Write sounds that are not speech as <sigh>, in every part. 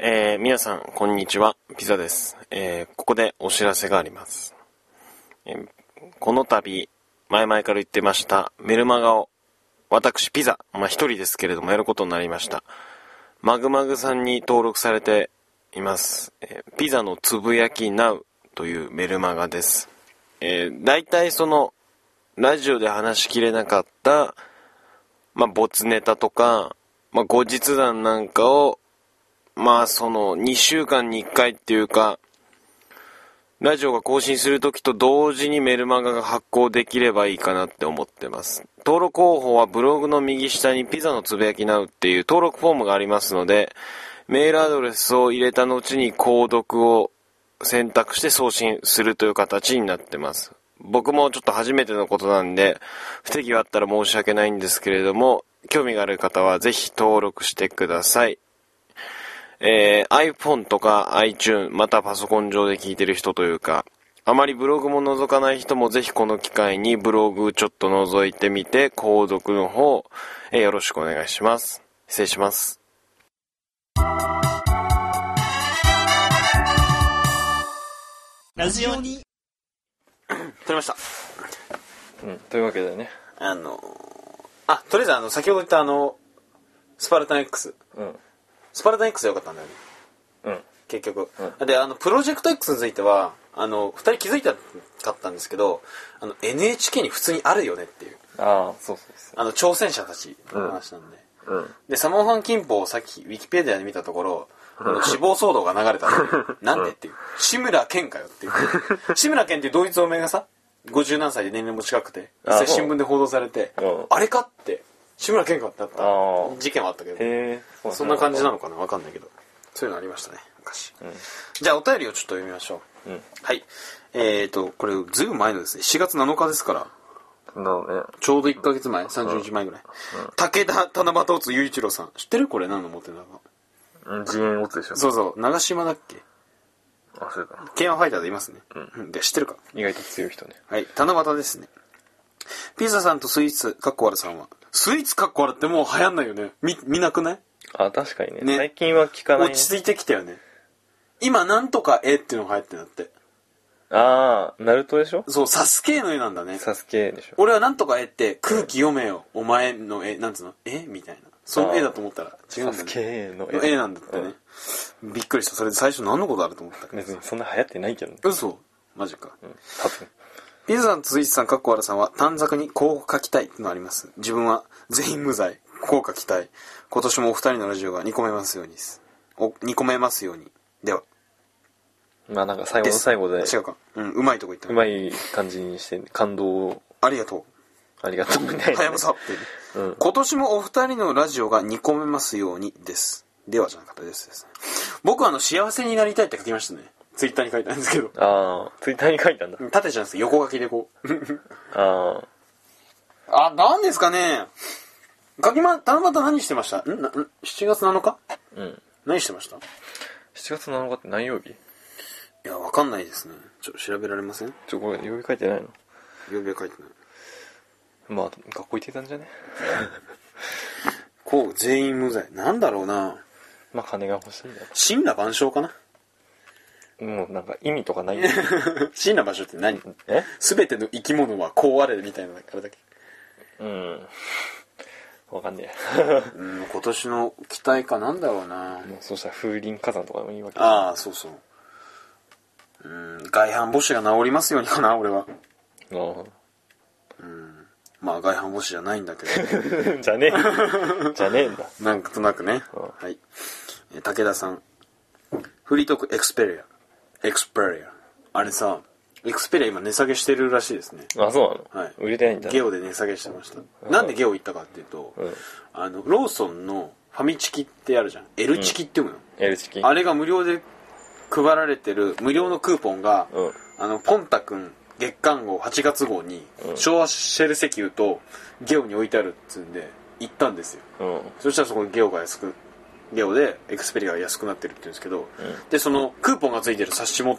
えー皆さん、こんにちは。ピザです。えーここでお知らせがあります。えーこの度、前々から言ってました、メルマガを、私、ピザ、まあ、一人ですけれども、やることになりました。マグマグさんに登録されています。えーピザのつぶやき Now というメルマガです。えー、大体その、ラジオで話しきれなかった、まあ、没ネタとか、まあ、後日談なんかを、まあ、その、2週間に1回っていうか、ラジオが更新するときと同時にメルマガが発行できればいいかなって思ってます。登録方法はブログの右下にピザのつぶやきなうっていう登録フォームがありますので、メールアドレスを入れた後に購読を選択して送信するという形になってます。僕もちょっと初めてのことなんで、不手際あったら申し訳ないんですけれども、興味がある方はぜひ登録してください。えー iPhone とか iTune、またパソコン上で聞いてる人というか、あまりブログも覗かない人もぜひこの機会にブログちょっと覗いてみて、購読の方、えーよろしくお願いします。失礼します。ラジオに撮りました。うん、というわけでね。あのあ、とりあえずあの、先ほど言ったあの、スパルタン X。うん。スパルタン X でよかったんだよね。うん。結局、うであのプロジェクト X についてはあの2人気づいたかったんですけどあの NHK に普通にあるよねっていう。ああ、そうそうそあの挑戦者たちの話なんで、う。うん。でサモンハン金峰をさっきウィキペディアで見たところあの死亡騒動が流れたの <laughs> なんでっていう。志村けんかよっていう。<laughs> 志村けんっていう同一同名がさ50何歳で年齢も近くて実あ際新聞で報道されてうん。あれかって志村けんかってなった事件はあったけど。そんな感じなののかな？わかんないけど。そういうのありましたね昔、ん。じゃあお便りをちょっと読みましょう、うん。はい。えーとこれずいぶん前のですね。4月7日ですから。だろうね。ちょうど1ヶ月前30日前ぐらい、武田七夕大津雄一郎さん。知ってるこれ？何の持ってるの？かうん、ジーンオツでしょ。そうそう。長島だっけ？あ、そうだ。K1 ファイターでいますね、うん、で知ってるか？意外と強い人ね。はい。七夕ですね。ピザさんとスイーツかっこわらさんは？スイーツかっこわらってもう流行んないよね。見見なくない？あ、確かにね。ね。最近は聞かない、ね。落ち着いてきたよね。今なんとか絵っていうのが流行ってんだって。ああ、ナルトでしょ？そうサスケの絵なんだね。サスケでしょ。俺はなんとか絵って空気読めよ。お前の絵なんつうの？絵みたいな。その絵だと思ったら違うんだサスねケのの絵なんだってね、びっくりした。それで最初何のことあると思った別にそんな流行ってないけどね。嘘。マジか、うん、多分。ピザさんとスイーツさんかっこわらさんは短冊にこう書きたいのあります。自分は全員無罪。こう書きたい。今年もお二人のラジオが2個めますように。ですお2個めますように。では。まあなんか最後の最後で、違うか。うんうまいとこ言った。うまい感じにして、感動を。ありがとありがとうみたいうな。はやぶさっていううん。今年もお二人のラジオが2個めますようにですではじゃなかったですですね僕はあの幸せになりたいって書きましたねツイッターに書いたんですけど。ああ、ツイッターに書いたんだ。縦じゃなくて横書きでこう。<laughs> ああなんですかね。書きま七夕何してました？ん？な ?7 月7日？あ、うん。何してました？い7月7日って何曜日？やわかんないですね。ちょっと調べられません？ちょ、これ曜日書いてないの。曜日は書いてない。まあ、学校行ってたんじゃね？<laughs> こう全員無罪。なんだろうな。まあ、金が欲しいんだ。よ。神羅万象かな？もうなんか意味とかない神羅万象って何？え？全ての生き物はこうあれみたいなあれだっけうん。わかんね <laughs> うん今年の期待かなんだろうな。え。もうそしたら風林火山とかでもいいわけ。ああそうそう。うん外反母趾が治りますようにかな俺は。あまあ外反母趾じゃないんだけど。あ。<laughs> じゃねえ。じゃねえんだ。なんとなくね。うんはい。えー武田さん。フリートークエクスペリアエクスペリアあれさエクスペリア今値下げしてるらしいですね。あ、そうなの？はい。売れてないんだ。ゲオで値下げしてました。なんでゲオ行ったかっていうと、うん。あのローソンのファミチキってあるじゃん。L チキって読むの、L チキ。あれが無料で配られてる無料のクーポンが、うん。あのポンタくん月刊号8月号に、うん。昭和シェル石油とゲオに置いてあるっつうんで行ったんですよ。うん。そしたらそこにゲオが安くゲオでエクスペリアが安くなってるって言うんですけど、でそのクーポンがついてる冊子も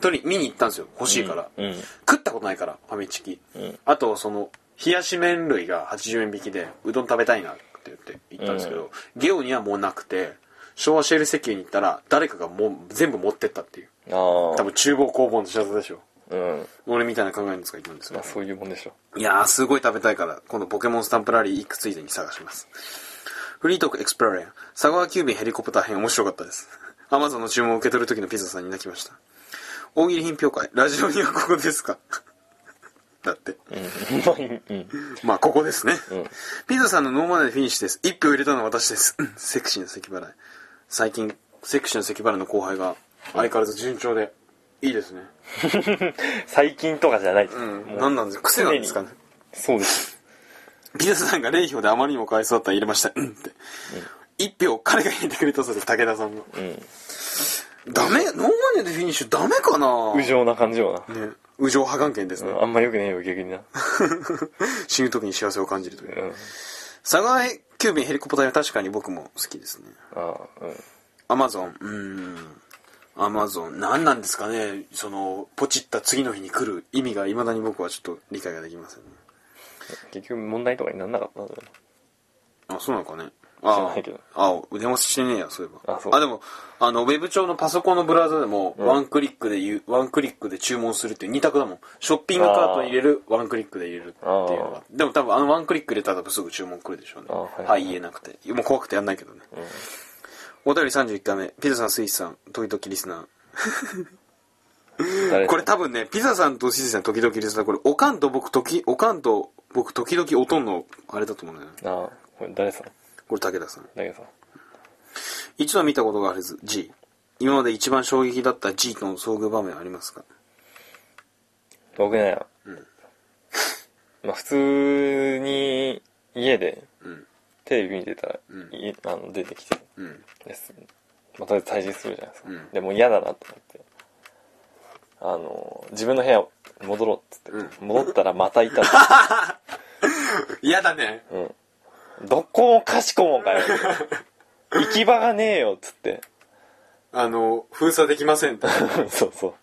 取り見に行ったんですよ。欲しいから、うん。食ったことないからファミチキ、うん。あとその冷やし麺類が80円引きでうどん食べたいなって言って行ったんですけど、ゲオにはもうなくて昭和シェル石油に行ったら誰かがもう全部持ってったっていう。あ多あ。分厨房工房の仕業でしょ。うん。俺みたいな考えのやつがいるんですよまあそういうもんでしょ。いやーすごい食べたいから今度ポケモンスタンプラリー行くついでに探しますフリートークエクスプローレア佐川急便ヘリコプター編面白かったです。<laughs> アマゾンの注文を受け取る時のピザさんに泣きました。大喜利品評会ラジオにはここですか？<laughs> だって。うん。まあここですね、ん。ピザさんのノーマネでフィニッシュです。一票入れたのは私です。う <laughs> んセクシーな咳払い。最近セクシーな咳払いの後輩が相変わらず順調でいいですね。最近とかじゃない。ううん。何なんですか？癖なんですかね。そうです。ピザさんが0票であまりにもかわいそうだったら入れました。うんって。一票彼が入れてくれたそうです、武田さんが。うん。ダメノーマネでフィニッシュダメかな？無情な感じよね。右上破眼剣ですね。な。あんま良くねえよ、逆にな。<laughs> 死ぬ時に幸せを感じるという。うん。佐川急便ヘリコプターは確かに僕も好きですね。ああ、うん。アマゾン、うーん。アマゾン、何なんですかねその、ポチった次の日に来る意味が未だに僕はちょっと理解ができませんね。結局問題とかになんなかったんだよあ、そうなのかね。知らあないけどあ、電話してねえや、そういえば。あそうでも、あの、ウェブ上のパソコンのブラウザでも、ワンクリックで言う、ワンクリックで注文するっていう二択だもん。ショッピングカートに入れる、ワンクリックで入れるっていうのが。でも多分あのワンクリック入れたら多分すぐ注文来るでしょうね。あはいはいはい、言えなくて。もう怖くてやんないけどね。お便り31回目。ピザさん、スイスさん、時々リスナー。誰これ多分ね、ピザさんとスイスさん、時々リスナー、これ、おかんと僕、時、おかんと僕、時々おとんの、あれだと思うんだよね。ああ、これ誰さん？これ武田さん。誰さん。一度は見たことがあるず G 今まで一番衝撃だった G との遭遇場面はありますか？僕ね、まあ普通に家でうん。テレビ見てたら、うん。いあの出てきてうん。です。まあとりあえず退治するじゃないですか。うん。でもう嫌だなと思って、あの、自分の部屋戻ろうっつって、う戻ったらまたいた。の <laughs> 嫌だね。うん。どこもかしこもかよ。<laughs> 行き場がねえよっつって。あの封鎖できませんって。<laughs> そうそう。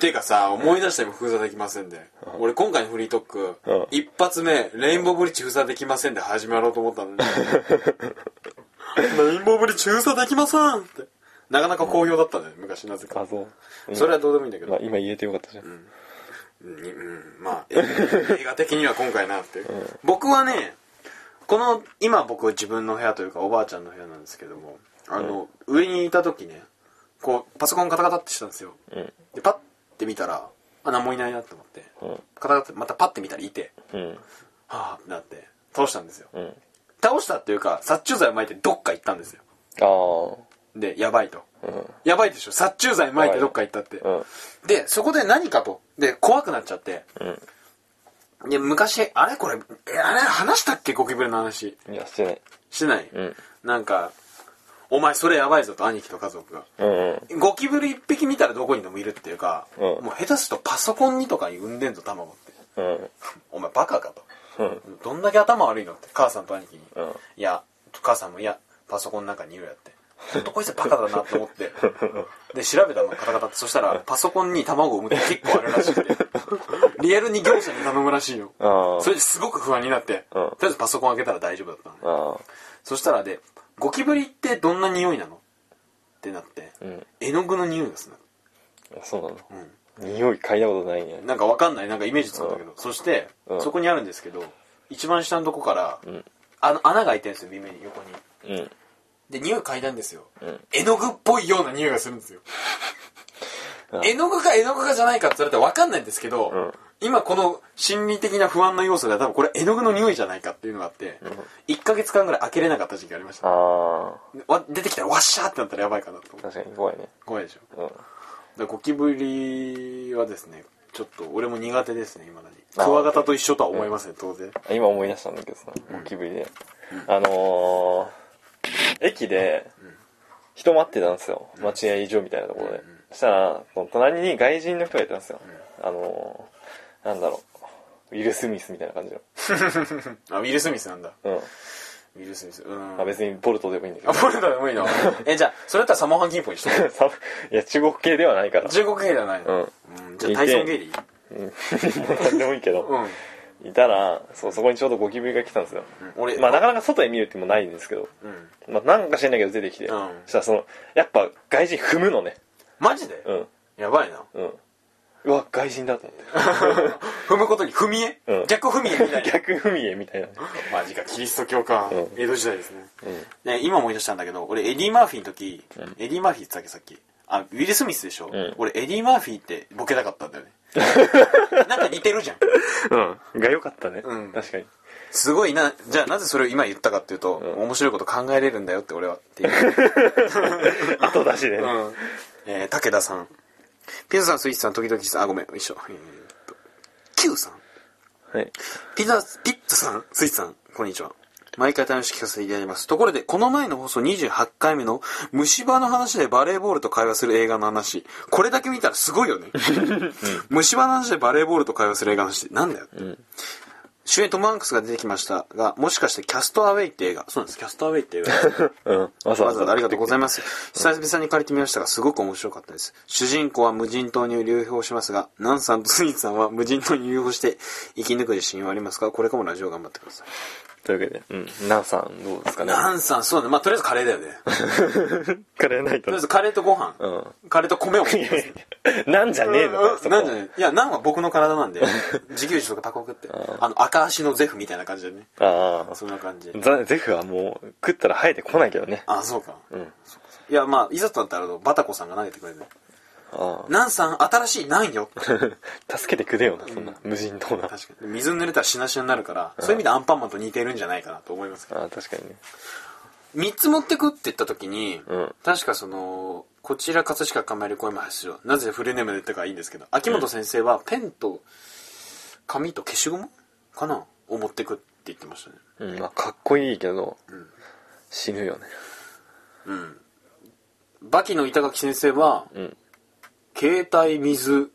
ていうかさ思い出した今封鎖できませんで。俺今回のフリートーク、うん。一発目レインボーブリッジ封鎖できませんで始まろうと思ったのに。レインボーブリッジ封鎖できませんってなかなか好評だったね昔なぜかあ、そう。それはどうでもいいんだけど、まあ今言えてよかったじゃん。にうん、まあ、え映画的には今回なっていう、僕はね、この、今僕自分の部屋というかおばあちゃんの部屋なんですけども、あの、上にいた時ね、こう、パソコンカタカタってしたんですよ。うん。で、パッて見たら、あ、何もいないなって思って、うん。カタカタってまたパッて見たらいて、うん。はぁってなって、倒したんですよ。うん。倒したっていうか、殺虫剤を撒いてどっか行ったんですよ。あで、やばいと。あ。うん。やばいでしょ殺虫剤撒いてどっか行ったって。うん。で、そこで何かと。で、怖くなっちゃって、うん。いや、昔、あれ？これ、えあれ？話したっけ？ゴキブリの話。いや、してない。してない、うん。なんか、お前それやばいぞと、兄貴と家族が。うんうん。ゴキブリ一匹見たらどこにでもいるっていうか、うんもう下手するとパソコンにとかに産んでんぞ、卵って。うん。お前バカかと。うん。どんだけ頭悪いのって、母さんと兄貴に。うん。いや、母さんもいや、パソコンの中にいるやって。ほんとこいつバカだなと思って。で、調べたの、カタカタって。そしたら、パソコンに卵を産むって結構あるらしくて。リアルに業者に頼むらしいよ。それですごく不安になって、うんとりあえずパソコン開けたら大丈夫だったのね。あそしたらで、ゴキブリってどんな匂いなの？ってなって、あ。うん。絵の具の匂いがするそうなの？の。匂い嗅いだことないねうん。。なんかわかんない、なんかイメージつくんだけど。そして、うんそこにあるんですけど、一番下のとこから、んあの穴が開いてるんですよ、耳に、横に。うん。で、匂い嗅いだんですよ。うん。絵の具っぽいような匂いがするんですよ。あ <laughs> 絵の具か絵の具かじゃないかって言われたらわかんないんですけど、うん今この心理的な不安な要素では多分これ絵の具の匂いじゃないかっていうのがあって、1ヶ月間ぐらい開けれなかった時期がありました。あわ出てきたらワッシャーってなったらやばいかなと。確かに怖いね。怖いでしょ。うん。でゴキブリはですね、ちょっと俺も苦手ですね、今だに。クワガタと一緒とは思いません、当然。今思い出したんだけどさ、ゴキブリで。あのー、駅で、人待ってたんですよ。待合所みたいなところで。そしたら、隣に外人の人がいたんですよ。あのー、なんだろう。ウィル・スミスみたいな感じの。<laughs> あ、ウィル・スミスなんだ。うん。ウィル・スミス。うん。まあ別にボルトでもいいんだけあ、ど。ポルトでもいいの？<laughs> え、じゃあ、それだったらサモハンキンポにして。さいや、中国系ではないから。中国系じゃないの？うん。うん。じゃあ、タイソン・ゲイリーうん。<laughs> もうなんでもいいけど。うん。いたらそうそこにちょうどゴキブリが来たんですよ、俺まあなかなか外へ見るってもないんですけど、うん。まあなんか知んないけど出てきて、うん。そしたらそのやっぱ外人踏むのね。マジで？うん。やばいな。うん。うわ外人だと思って。<laughs> 踏むことに踏み絵？うん。逆踏み絵みたいな。<laughs> 逆踏み絵みたいな。マジかキリスト教か。うん。江戸時代ですね。うん。ね今思い出したんだけど俺エディ・マーフィーの時エディ・マーフィーって言ったっけさっき？あウィル・スミスでしょ？ん。俺エディ・マーフィーってボケたかったんだよね。<laughs> なんか似てるじゃんが良かったね、うん。確かに。すごいな。じゃあなぜそれを今言ったかっていうと、ん。面白いこと考えれるんだよって俺はっていう。<laughs> 後出しでね、うん。えー、武田さん。ピザさんスイーツさん時々さん。あごめん。一緒。えーっと Q さん。はい。ピザピッツさんスイーツさん。こんにちは毎回楽しく聞かせていただきます。ところで、この前の放送28回目の虫歯の話でバレーボールと会話する映画の話。これだけ見たらすごいよね。虫歯の話でバレーボールと会話する映画の話ってなんだよ。主演トム・ハンクスが出てきましたが、もしかしてキャストアウェイって映画？そうなんです、キャストアウェイって映画。<laughs> うんわざわざありがとうございまます。久々に借りてみましたが、すごく面白かったです。主人公は無人島に流氷しますが、ナンさんとスイーツさんは無人島に流氷して生き抜く自信はありますか？これからもラジオ頑張ってください。というわけでうんナンさんどうですかね？ナンさん、そうだね。まあ、とりあえずカレーだよね。<laughs> カレーないととりあえずカレーとご飯。うんカレーと米を持ってきます。<laughs> なんじゃねえの？かよそこなんじゃねいや、ナンは僕の体なんで、<laughs> 自給自足タコ食って。あの、赤足のゼフみたいな感じでね。ああそんな感じ。ザゼフはもう食ったら生えてこないけどねあ、そうか。うんいや、まあ、いざとなったら、バタコさんが投げてくれる。あナンさん、新しいナンよ。あ <laughs> 助けてくれよなそんな無人島なあ確かに。水濡れたらしなしなになるから、そういう意味でアンパンマンと似てるんじゃないかなと思いますけど。あ確かにね三つ持ってくって言った時に、うん確かその、こちら葛飾かまり声も発祥。なぜフルネームで言ったかいいんですけど、秋元先生はペンと紙と消しゴムかなを持ってくって言ってましたね。うんまあかっこいいけどん死ぬよねうん。バキの板垣先生は、うん携帯水、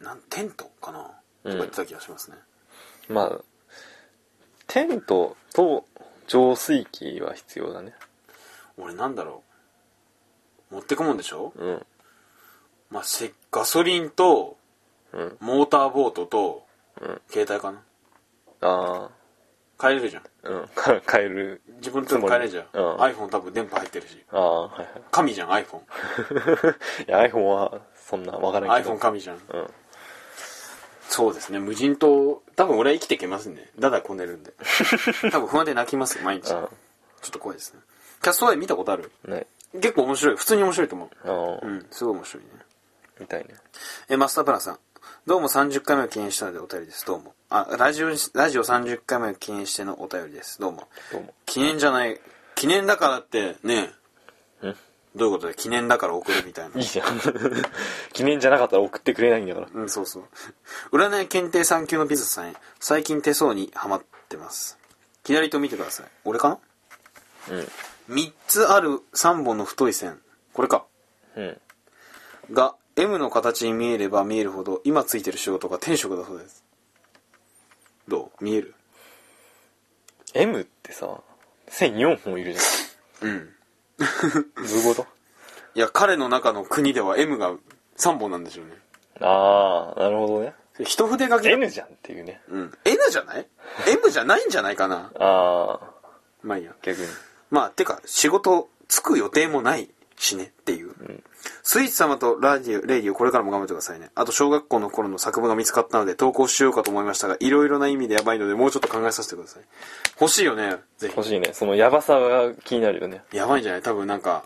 なん、テントかな、とかうん言ってた気がしますね。まあテントと浄水器は必要だね。俺なんだろう？持ってくもんでしょ？うん。まあ、せガソリンと、うん。モーターボートと、うん。携帯かな。あ帰れるじゃん。あうんか帰る自分のとこ帰れるじゃん。うん iPhone 多分電波入ってるし。ああはいはい神じゃん、iPhone。<laughs> いや iPhone はそんなわからんけど iPhone 神じゃん。うんそうですね、無人島、多分俺は生きていけますね。だだこねるんで。<laughs> 多分不安で泣きます、毎日。ちょあっと怖いですね。キャストアイ見たことある？あね結構面白い。普通に面白いと思う。うん、すごい面白いね。みたいねえ、マスタープランさん。どうも30回目を記念したのでお便りです。どうも。あ、ラジオ、ラジオ30回目を記念してのお便りです。どうも。どうも記念じゃない。記念だからって、ねんどういうことで記念だから送るみたいな。いいじゃん <laughs> 記念じゃなかったら送ってくれないんだからうん、そうそう。占い検定3級のピザさんへ、最近手相にハマってます。左と見てください。俺かな？うん3つある3本の太い線。これか。うんが、M の形に見えれば見えるほど、今ついてる仕事が天職だそうです。どう？見える？M ってさ線4本いるじうん。ゃんどういうこと？<laughs> いや、彼の中の国では M が3本なんでしょうね。ああなるほどね一筆書き。N じゃんっていうねうん。N じゃない ?M じゃないんじゃないかな。<laughs> ああまあいいや。逆にまあ、てか、仕事つく予定もないしねっていう。スイーツ様とラディオ、レイディオこれからも頑張ってくださいね。あと、小学校の頃の作文が見つかったので投稿しようかと思いましたが、いろいろな意味でやばいので、もうちょっと考えさせてください。欲しいよね、ぜ欲しいねそのヤバさが気になるよねひ。やばいんじゃない？多分なんか、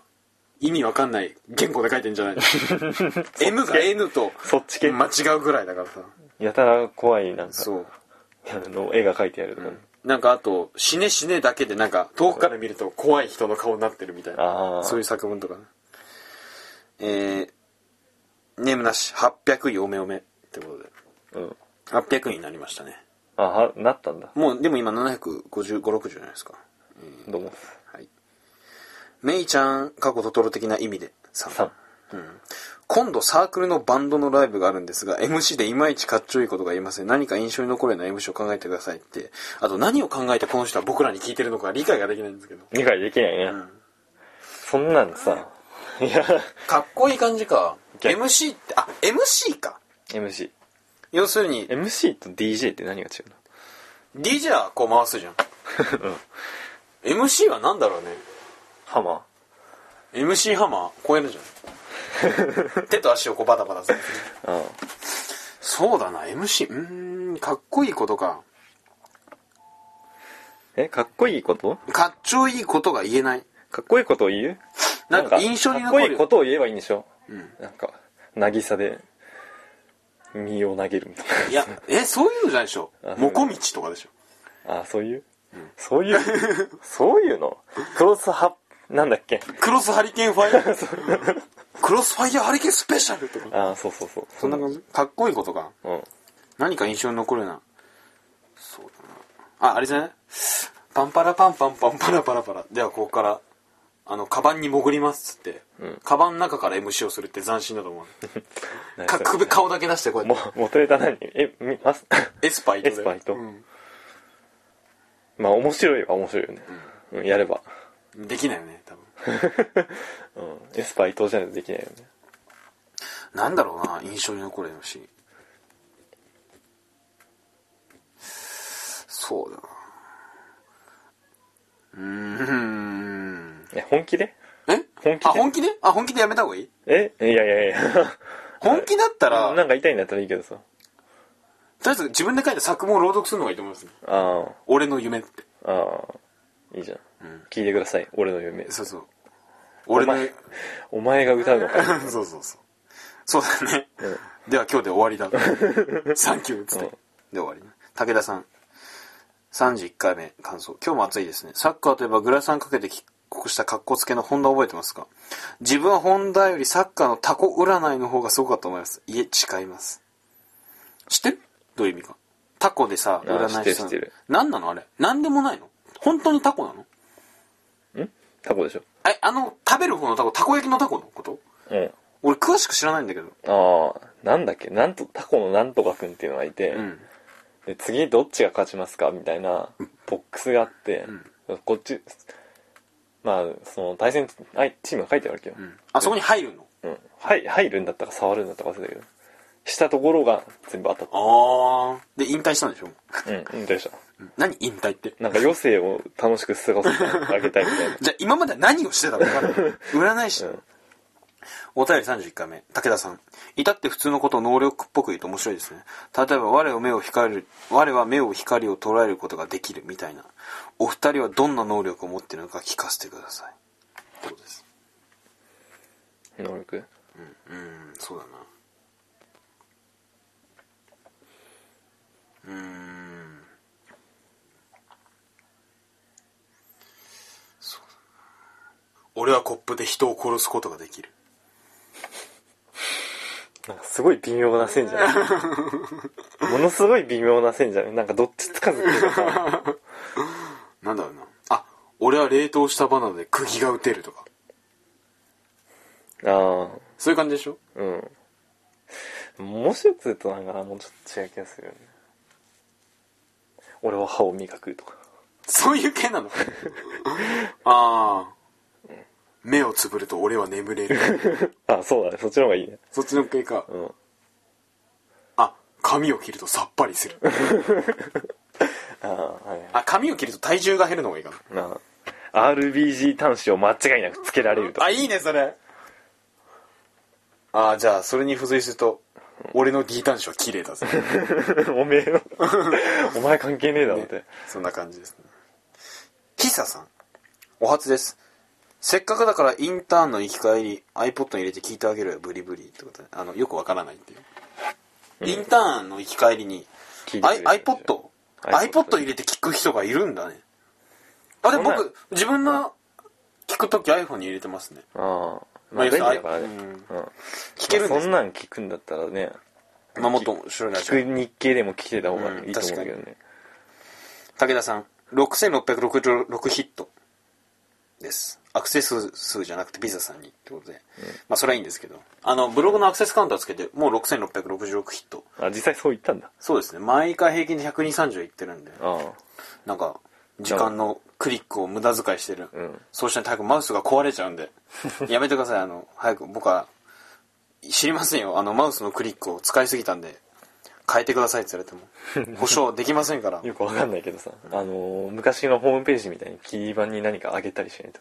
意味わかんない言語で書いてんじゃない？の <laughs> ?M が N とそっち系？間違うぐらいだからさ。やたら怖いなんかそう。あの絵が描いてあるとかね、なんかあと、死ね死ねだけでなんか、遠くから見ると怖い人の顔になってるみたいな。そういう作文とかね。えー、ネームなし、800位おめおめってことで。うん800位になりましたね。あはなったんだもう、でも今755、60じゃないですか。どうもはい。メイちゃん、過去トトロ的な意味で、3。3今度サークルのバンドのライブがあるんですが、MC でいまいちかっちょいいことが言えません。何か印象に残るような MC を考えてくださいって。あと何を考えてこの人は僕らに聞いてるのか理解ができないんですけど。理解できないね、んそんなんさいや。かっこいい感じか。逆 MC って、あ、MC か。MC 要するに。MC と DJ って何が違うの？DJ はこう回すじゃん。MC は何だろうね。ハマ MC ハマー。こうやるじゃん。<laughs> 手と足をこうバタバタする。ーうん。そうだな。MC うーんかっこいいことか。えかっこいいこと？かっちょいいことが言えない。かっこいいことを言う？なんか印象に残る。かっこいいことを言えばいいんでしょ？うん。なんか渚で身を投げるみたいいやえそういうのじゃないでしょ。あもこみちとかでしょ。なあそういう、そういう？そういうの？クロスハなんだっけ？クロスハリケーンファイヤー？<laughs> クロスファイヤーハリケーンスペシャルとかああそうそうそう。そんな感じ？かっこいいことか。うん。何か印象に残るな。そうだな。ああれじゃない？パンパラパンパンパンパラパラパラ。ではここからあのカバンに潜りますっつって、うん。カバンの中から MC をするって斬新だと思う。<laughs> 何か首顔だけ出してこうやもって元ネタ何？えみます？エスパイトで。エスパイト？うん。まあ面白いは面白いよね、うん、やれば、できないよね多分。<laughs> うん、エスパイトじゃないとできないよね。なんだろうな印象に残る MC そうだな。うーんえ本気で？え？本気で？あ本気で？あ本気でやめた方がいい？え？いやいやいや。<laughs> 本気だったら、なんか痛いんだったらいいけどさ。とりあえず自分で書いた作文を朗読するのがいいと思いますね。あ俺の夢って。ああ。あいいじゃん、聞いてください。俺の夢。そうそう。俺のお前が歌うのか <laughs> そうそうそう。そうだね、では今日で終わりだ。<laughs> サンキューっつって、うん。で終わりね。武田さん。31回目感想。今日も暑いですね。サッカーといえばグラサンかけて帰国した格好つけのホンダ覚えてますか？自分はホンダよりサッカーのタコ占いの方がすごかったと思います。いえ違います。知ってる？どういう意味か。タコでさ占い知ってる知ってる。何なの？あれ。何でもないの？本当にタコなの？ん？タコでしょ。えあの食べる方のタコ？たこ焼きのタコのこと？うん。俺詳しく知らないんだけど。ああなんだっけ？なんとタコのなんとかくんっていうのがいて、うん。で次どっちが勝ちますか？みたいなボックスがあって、こっちまあその対戦あいチームが書いてあるわけよ、うん。あそこに入るの？うん。はい入るんだったか触るんだったか忘れたけどしたところが全部当たった。ああで引退したんでしょ？うんうんどうした何引退って？なんか余生を楽しく過ごしてあげたいみたいな。<laughs> じゃあ今までは何をしてたのか <laughs> 占い師、うんお便り31回目。武田さん。至って普通のことを能力っぽく言うと面白いですね。例えば我を目を光る我は目を光を捉えることができるみたいな。お二人はどんな能力を持っているのか聞かせてください。ってことです。能力？うんそうだな。うーん。そうだな。俺はコップで人を殺すことができるなんかすごい微妙な線じゃない？<laughs> ものすごい微妙な線じゃない？なんかどっちつかずっていうかさ。<laughs> なんだろうな。あ俺は冷凍したバナナで釘が打てるとか。ああそういう感じでしょ？うん。もう一つとなんかもうちょっと違う気がするよね。俺は歯を磨くとか。そういう系なの？<laughs> ああ目をつぶると俺は眠れる <laughs> あ、そうだね。そっちの方がいいね。そっちの系かうん。あ髪を切るとさっぱりする <laughs> ああ、はい。あ髪を切ると体重が減るのがいいかななあ。RBG 端子を間違いなくつけられるとか。あいいねそれあじゃあそれに付随すると俺の D 端子は綺麗だぜ <laughs> おめえの。お前関係ねえだろって。そんな感じですねキサさんお初ですせっかくだからインターンの行き帰り iPod に入れて聞いてあげるよ。ブリブリってことで。あのよくわからないっていう、インターンの行き帰りに聞いてくれる I- iPod? iPod 入れて聞く人がいるんだね。あでもそんな僕自分の聞くとき iPhone に入れてますね。ああ。まあまあ便利だからね。うん。うん。聞けるんですまあそんなん聞くんだったらね、まあもっと面白いラジオ聞く日経でも聞けた方がいいと思うんだけどうん。ね。武田さん6666ヒットですアクセス数じゃなくてビザさんにってことで、まあそれはいいんですけど。あのブログのアクセスカウンターつけてもう6666ヒット。あ、実際そう言ったんだ。そうですね。毎回平均で12030いってるんで。あなんか時間のクリックを無駄遣いしてる、うん。そうしないと早くマウスが壊れちゃうんで。<laughs> やめてください。あの早く僕は知りませんよ。あのマウスのクリックを使いすぎたんで変えてくださいって言われても、<laughs> 保証できませんから。よくわかんないけどさ、あのー昔のホームページみたいにキー板に何か上げたりしないと。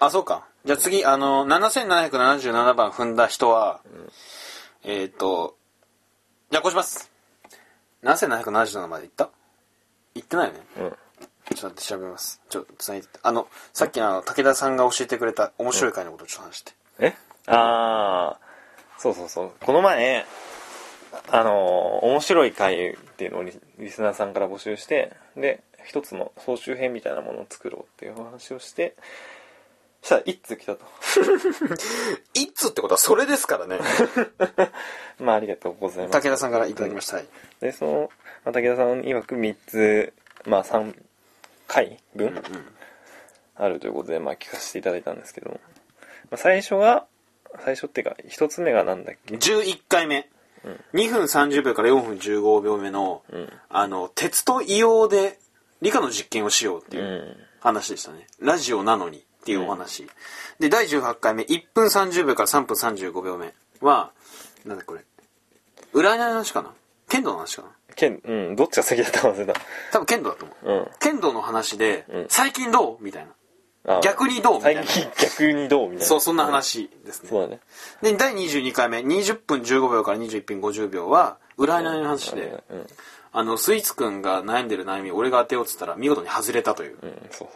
あ、そうか。じゃあ次、あの、7777番踏んだ人は、えーっと、じゃあこうします。7777まで行った？行ってないよね。うん。ちょっと調べます。ちょっと繋いで。あの、さっきのあの、武田さんが教えてくれた面白い回のことをちょっと話して。え？あー、そうそうそう。この前、あのー面白い回っていうのをリリスナーさんから募集して、で、一つの総集編みたいなものを作ろうっていうお話をして、そしたら一通来たと。<laughs> いつってことはそれですからね。<laughs> まあありがとうございます。武田さんからいただきました。はい。で、その、まあ、武田さん曰く3つ、まあ3回分、あるということで、まあ聞かせていただいたんですけども、まあ、最初が、最初っていうか、一つ目がなんだっけ？11回目。2分30秒から4分15秒目の、んあの、鉄と硫黄で理科の実験をしようってう。いうん話でしたね。ラジオなのにっていうお話。で、第18回目、1分30秒から3分35秒目は、なんだこれ。占いの話かな？剣道の話かな？剣、うん、どっちが先だったか忘れた。多分剣道だと思う。うん。剣道の話で、うん最近どう？みたいな。あ逆にどうみたいな。最近逆にどうみたいな。そう、そんな話ですね。そうだね。で、第22回目、20分15秒から21分50秒は、占いの話で、うん。あの、スイーツくんが悩んでる悩みを俺が当てようっつったら、見事に外れたという。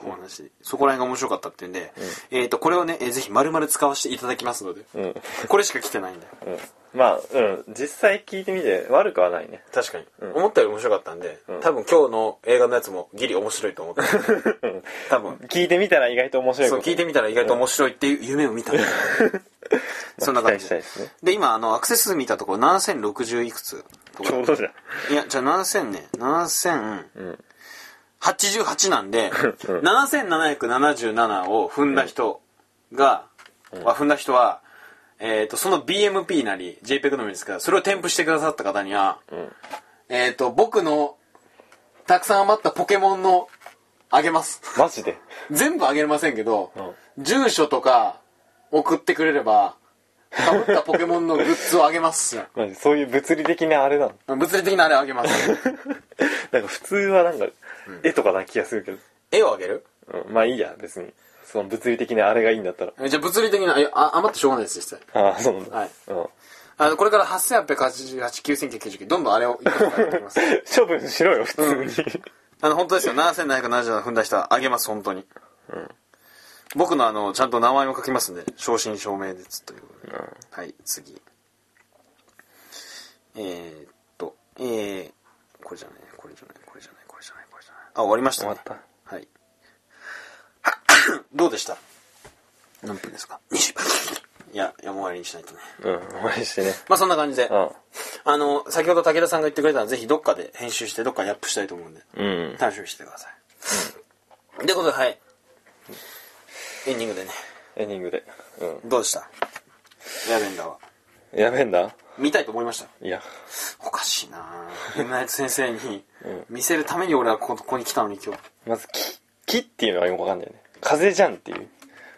お話で、そこら辺が面白かったっていうんで、えっ、と、これをね、えーぜひ丸々使わせていただきますので、うん。これしか来てないんで。<laughs> うん。まあ、うん。実際聞いてみて悪くはないね。確かに、うん思ったより面白かったんで、うん多分今日の映画のやつもギリ面白いと思ってうん。多分聞いてみたら意外と面白いそう。聞いてみたら意外と面白いっていう夢を見たんで、<laughs> <laughs> そんな期感じでね。で今あのアクセス数見たところ7060いくつちょうどじゃん。いやじゃあ7000ね7088うん。なんで7777を踏んだ人が、は踏んだ人はえっ、とその BMP なり JPEG のみですからそれを添付してくださった方には、うん。えっ、と僕のたくさん余ったポケモンのあげますマジで？全部あげれませんけど、住所とか送ってくれれば、かぶったポケモンのグッズをあげますそういう物理的なあれなの？物理的なあれあげます。<laughs> なんか普通はなんか、絵とかな気がするけど。絵をあげる？うん。まあいいや、別に。その物理的なあれがいいんだったら。えじゃあ物理的な、いやあ余ってしょうがないです、実際。ああ、そうなんだ。はい。うん。あの、これから8888、9999、どんどんあれをいくつかやっていきます。処分しろよ、普通に。あの、本当ですよ。7777踏んだ人はあげます、本当に。僕のあの、ちゃんと名前も書きますんで、正真正銘ですということで。はい、次。えー、っと、えー、これじゃない、これじゃない、これじゃない、これじゃない、これじゃない。あ、終わりましたね。終わっはい。<coughs> どうでした？何分ですか ?20 分。いや、いや、もう終わりにしないとね。うん、お会いしてね。まあそんな感じで。うあの、先ほど武田さんが言ってくれたら、ぜひどっかで編集して、どっかにアップしたいと思うんで、ん。うん。楽しみにしてください。ということで、はい。エンディングでね。エンディングで。うどうでした？エアベンダーは。ん。やべえんだ？見たいと思いました？いや。おかしいなぁ。ナイト先生に見せるために俺はこここに来たのに今日。まず、木、木っていうのがよくわかんないよね。風じゃんっていう。い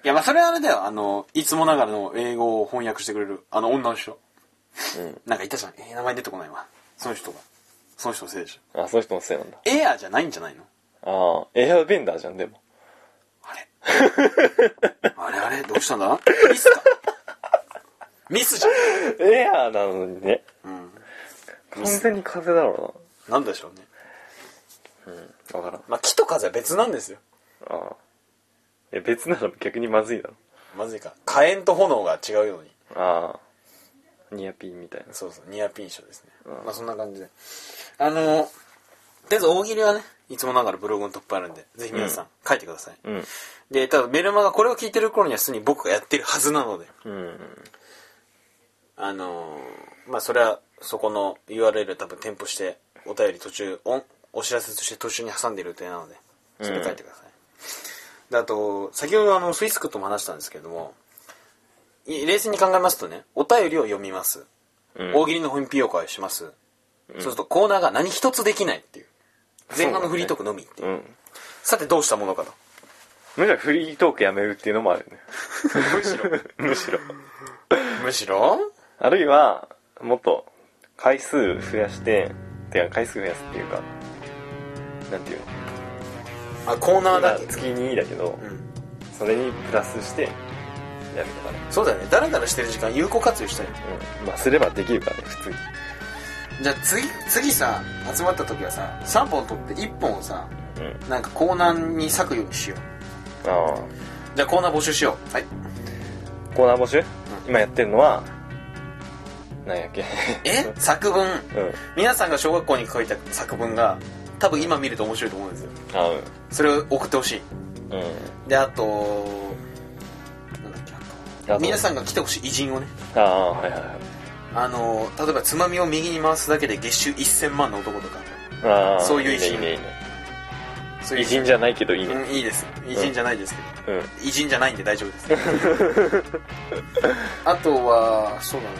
や、まあそれはあれだよ。あの、いつもながらの英語を翻訳してくれる、あの女の人。うん。なんかいたじゃん。えー名前出てこないわ。その人が。その人のせいでしょ。あ、そういう人のせいなんだ。エアーじゃないんじゃないの？ああ、エアベンダーじゃん、でも。あれ <laughs> あれあれ？どうしたんだ？ミスか？ミスじゃん。エアーなのにね。うん。完全に風だろなんでしょうね。うな。うん。わからん。まあ木と風は別なんですよ。ああ。え、別なら逆にまずいだろ。まずいか。火炎と炎が違うように。ああ。ニアピンみたいな。そうそう、ニアピン賞ですね。うんまあそんな感じで。あの、とりあえず大喜利はね、いつもながらブログのトップあるんで、ぜひ皆さん書いてください。うん。で、ただメルマがこれを聞いてる頃にはすでに僕がやってるはずなので、うん。あのーまあそれはそこの URL 多分添付してお便り途中おお知らせとして途中に挟んでいる予定なのでそれ書いてください、であと先ほどあのスイスクとも話したんですけれどもい冷静に考えますとねお便りを読みます、うん。大喜利の本品を会をします、そうするとコーナーが何一つできないっていう前半のフリートークのみっていう。うん。さてどうしたものかと。むしろフリートークやめるっていうのもあるね。むしろ。<laughs> むしろ。むしろ？あるいは、もっと回数増やしててか回数増やすっていうかなんていうの？あコーナーだけ。今月2だけどうん。それにプラスしてやるとかね。そうだよね。ダラダラしてる時間有効活用したいうん。まあすればできるからね普通にじゃあ次次さ集まった時はさ3本取って1本をさうん。なんかコーナーに割くようにしよう。ああ。じゃあコーナー募集しよう。はい。コーナー募集、今やってるのは何やっけ？え？作文。うん。皆さんが小学校に書いた作文が多分今見ると面白いと思うんですよ。あそれを送ってほしい。うんうん。であとなんだっけあとあと。皆さんが来てほしい偉人をね。ああはいはいはいあの例えばつまみを右に回すだけで月収1000万の男とか。ああそういう偉人いいねいいね。いいねそういう偉人じゃないけどいいね。うんいいです。偉人じゃないですけど、うん。偉人じゃないんで大丈夫です。<laughs> あとはそうだな。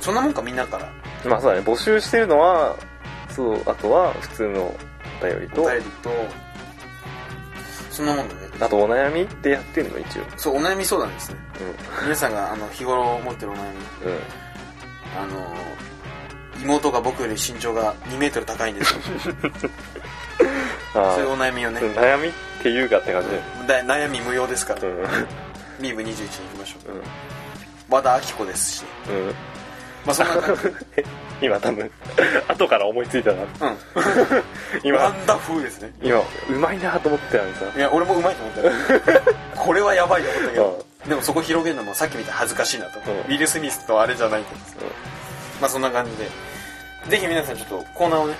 そんなもんかみんなから。まあそうだね。募集してるのはそうあとは普通のお便りと。お便りとそんなもんだね。あとお悩みってやってんの一応。そうお悩み相談ですね。皆さんがあの日頃持ってるお悩み。うんうんあの妹が僕より身長が2メートル高いんですよ。<laughs> あそういうお悩みをね。あ悩みっていうかって感じ。でだ悩み無用ですから。うん。ミーブ21に行きましょう。うん。和田アキ子ですし。うん。まあそんな感じ。<laughs> 今多分後から思いついたな。うん。<laughs> ワ今ンダフーですね。今うまいなと思ったのにさいや俺もうまいと思ったよ。これはやばいと思ったけどでもそこ広げるのもさっきみたいに恥ずかしいなと、うん。ウィル・スミスとあれじゃないけどまあそんな感じで。ぜひ皆さんちょっとコーナーをね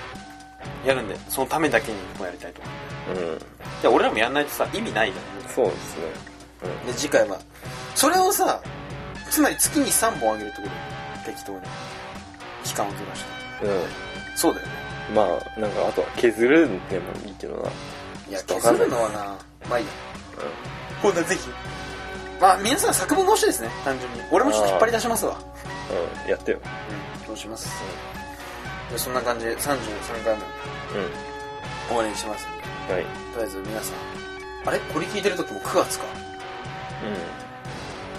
やるんでそのためだけにもやりたいと思う。うん、俺らもやんないとさ意味ないじゃん。そうですね。で次回はそれをさつまり月に3本あげるってこと適当に。期間をずらして。うん、うんそうだよね。まあなんかあとは削るんでもいいけどな。いや削るのはなまあいいや。ほんなぜひまあ皆さん作文が欲しいですね単純に。俺もちょっと引っ張り出しますわ。うん、うん、やってよ。うんそうします、でそんな感じで33回目。う終わりにしますんで。んはい。とりあえず皆さん。あれ？これ聞いてる時も9月か。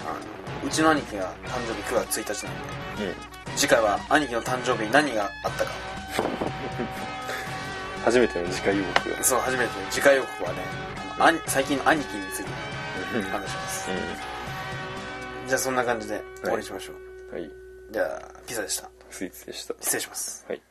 あのうちの兄貴が誕生日9月1日なんで。うん。うん次回は兄貴の誕生日に何があったか。<laughs> 初めての次回予告がそう初めて次回予告はねあの兄最近の兄貴について。うん話します、うじゃあそんな感じで終わりにしましょう、んはい。じゃあピザでした。スイーツでした。失礼します。はい